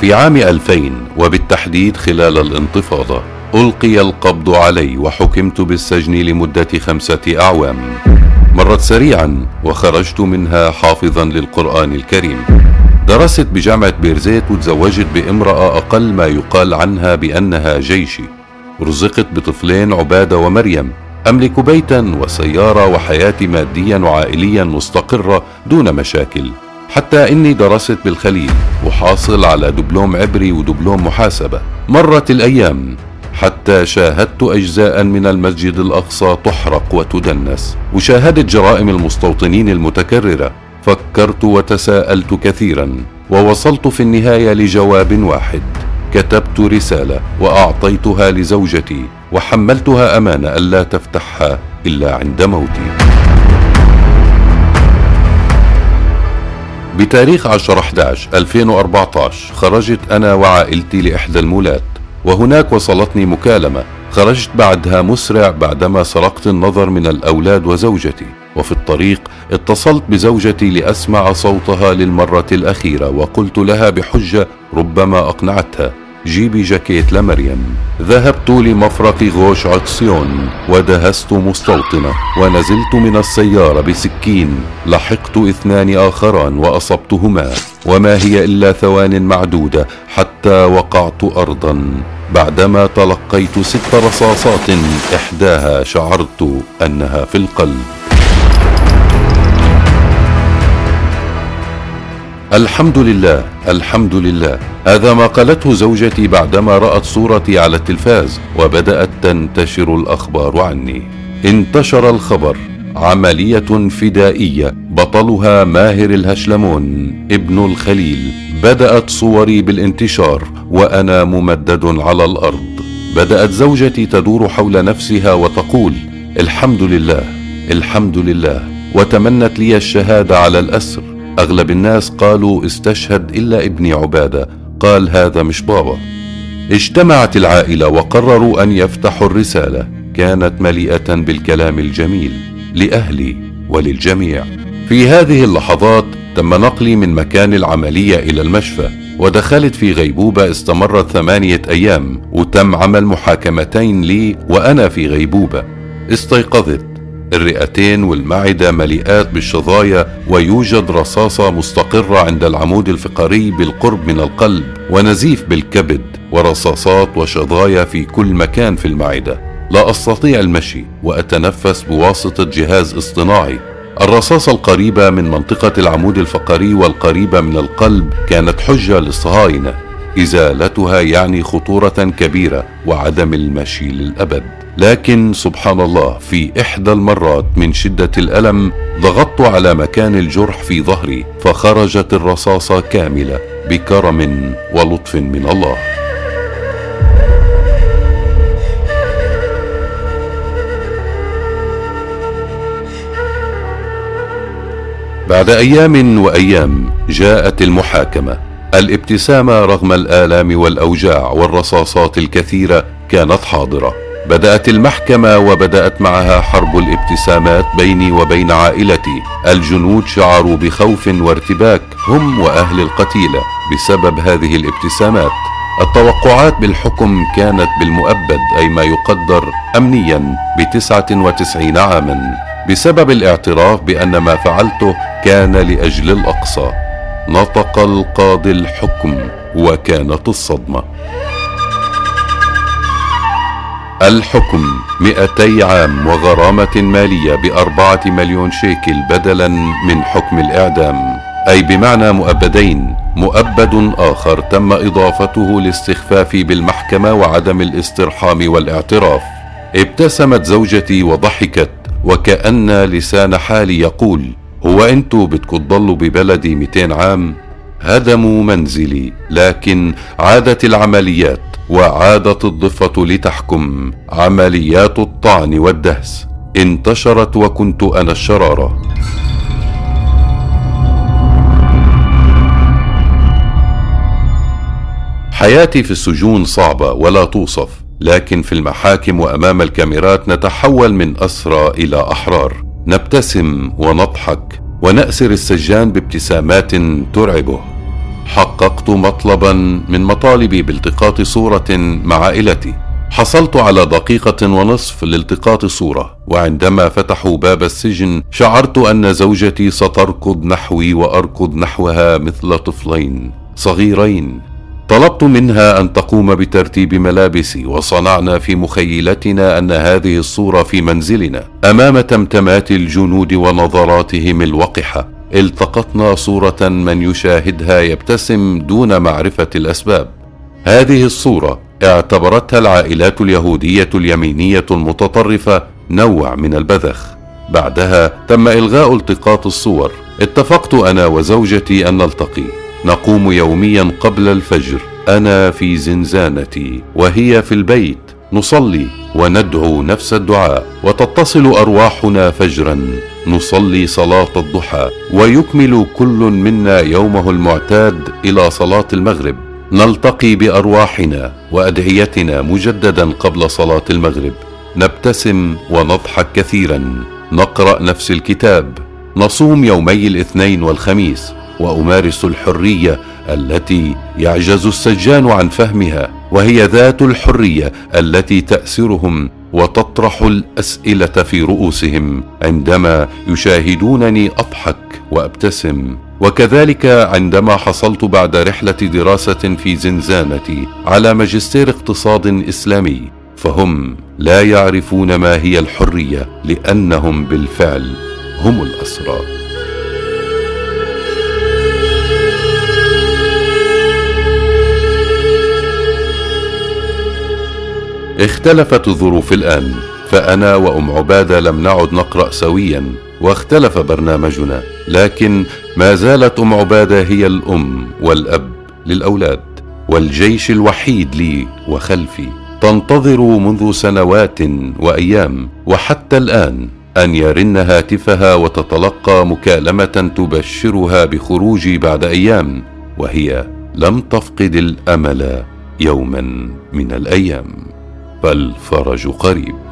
في عام 2000 وبالتحديد خلال الانتفاضة ألقي القبض علي وحكمت بالسجن لمدة خمسة أعوام. مرت سريعا وخرجت منها حافظا للقرآن الكريم. درست بجامعة بيرزيت وتزوجت بامرأة أقل ما يقال عنها بأنها جيشي. رزقت بطفلين عبادة ومريم. أملك بيتا وسيارة وحياتي ماديا وعائليا مستقرة دون مشاكل. حتى إني درست بالخليل وحاصل على دبلوم عبري ودبلوم محاسبة. مرت الأيام حتى شاهدت أجزاء من المسجد الأقصى تحرق وتدنس. وشاهدت جرائم المستوطنين المتكررة. فكرت وتساءلت كثيرا ووصلت في النهاية لجواب واحد. كتبت رسالة وأعطيتها لزوجتي وحملتها أمانة ألا تفتحها إلا عند موتي. بتاريخ 10 11 2014 خرجت أنا وعائلتي لإحدى المولات وهناك وصلتني مكالمة خرجت بعدها مسرع بعدما سرقت النظر من الأولاد وزوجتي وفي الطريق اتصلت بزوجتي لأسمع صوتها للمرة الأخيرة وقلت لها بحجة ربما أقنعتها. جيبي جاكيت لمريم. ذهبت لمفرق غوش عطسيون ودهست مستوطنة ونزلت من السيارة بسكين. لحقت اثنان آخران وأصبتهما وما هي إلا ثوان معدودة حتى وقعت أرضا. بعدما تلقيت ست رصاصات إحداها شعرت أنها في القلب. الحمد لله الحمد لله. هذا ما قالته زوجتي بعدما رأت صورتي على التلفاز وبدأت تنتشر الأخبار عني. انتشر الخبر. عملية فدائية. بطلها ماهر الهشلمون ابن الخليل. بدأت صوري بالانتشار وأنا ممدد على الأرض. بدأت زوجتي تدور حول نفسها وتقول الحمد لله الحمد لله. وتمنت لي الشهادة على الأسر. أغلب الناس قالوا استشهد إلا ابني عبادة قال هذا مش بابا. اجتمعت العائلة وقرروا أن يفتحوا الرسالة كانت مليئة بالكلام الجميل لأهلي وللجميع. في هذه اللحظات تم نقلي من مكان العملية إلى المشفى ودخلت في غيبوبة استمرت ثمانية أيام وتم عمل محاكمتين لي وأنا في غيبوبة. استيقظت. الرئتين والمعدة مليئات بالشظايا ويوجد رصاصة مستقرة عند العمود الفقري بالقرب من القلب ونزيف بالكبد ورصاصات وشظايا في كل مكان في المعدة. لا أستطيع المشي وأتنفس بواسطة جهاز اصطناعي. الرصاصة القريبة من منطقة العمود الفقري والقريبة من القلب كانت حجة للصهاينة إزالتها يعني خطورة كبيرة وعدم المشي للأبد. لكن سبحان الله في إحدى المرات من شدة الألم ضغطت على مكان الجرح في ظهري فخرجت الرصاصة كاملة بكرم ولطف من الله. بعد أيام وأيام جاءت المحاكمة. الابتسامة رغم الآلام والأوجاع والرصاصات الكثيرة كانت حاضرة. بدأت المحكمة وبدأت معها حرب الابتسامات بيني وبين عائلتي. الجنود شعروا بخوف وارتباك هم وأهل القتيله بسبب هذه الابتسامات. التوقعات بالحكم كانت بالمؤبد أي ما يقدر امنيا بتسعة وتسعين عاما. بسبب الاعتراف بأن ما فعلته كان لأجل الأقصى. نطق القاضي الحكم وكانت الصدمة. الحكم 200 عام وغرامة مالية بأربعة مليون شيكل بدلا من حكم الإعدام. أي بمعنى مؤبدين مؤبد آخر تم إضافته لاستخفافي بالمحكمة وعدم الاسترحام والاعتراف. ابتسمت زوجتي وضحكت وكأن لسان حالي يقول هو انتو بدكم تضلوا ببلدي 200 عام؟ هدموا منزلي لكن عادت العمليات وعادت الضفة لتحكم. عمليات الطعن والدهس انتشرت وكنت أنا الشرارة. حياتي في السجون صعبة ولا توصف لكن في المحاكم وأمام الكاميرات نتحول من أسرى إلى أحرار. نبتسم ونضحك ونأسر السجان بابتسامات ترعبه حققت مطلبا من مطالبي بالتقاط صورة مع عائلتي حصلت على دقيقة ونصف لالتقاط صورة، وعندما فتحوا باب السجن شعرت أن زوجتي ستركض نحوي وأركض نحوها مثل طفلين صغيرين. طلبت منها أن تقوم بترتيب ملابسي، وصنعنا في مخيلتنا أن هذه الصورة في منزلنا، أمام تمتمات الجنود ونظراتهم الوقحة. التقطنا صورة من يشاهدها يبتسم دون معرفة الأسباب. هذه الصورة اعتبرتها العائلات اليهودية اليمينية المتطرفة نوع من البذخ بعدها تم إلغاء التقاط الصور اتفقت أنا وزوجتي أن نلتقي نقوم يوميا قبل الفجر. أنا في زنزانتي وهي في البيت. نصلي وندعو نفس الدعاء. وتتصل أرواحنا فجرا. نصلي صلاة الضحى. ويكمل كل منا يومه المعتاد إلى صلاة المغرب. نلتقي بأرواحنا وأدعيتنا مجددا قبل صلاة المغرب. نبتسم ونضحك كثيرا. نقرأ نفس الكتاب. نصوم يومي الاثنين والخميس. وأمارس الحرية التي يعجز السجان عن فهمها وهي ذات الحرية التي تاسرهم وتطرح الأسئلة في رؤوسهم عندما يشاهدونني أضحك وأبتسم. وكذلك عندما حصلت بعد رحلة دراسة في زنزانتي على ماجستير اقتصاد إسلامي فهم لا يعرفون ما هي الحرية لأنهم بالفعل هم الأسرى. اختلفت الظروف الآن فأنا وأم عبادة لم نعد نقرأ سويا واختلف برنامجنا لكن ما زالت أم عبادة هي الأم والأب للأولاد والجيش الوحيد لي وخلفي. تنتظر منذ سنوات وأيام وحتى الآن أن يرن هاتفها وتتلقى مكالمة تبشرها بخروجي بعد أيام وهي لم تفقد الأمل يوما من الأيام. فالفرج قريب.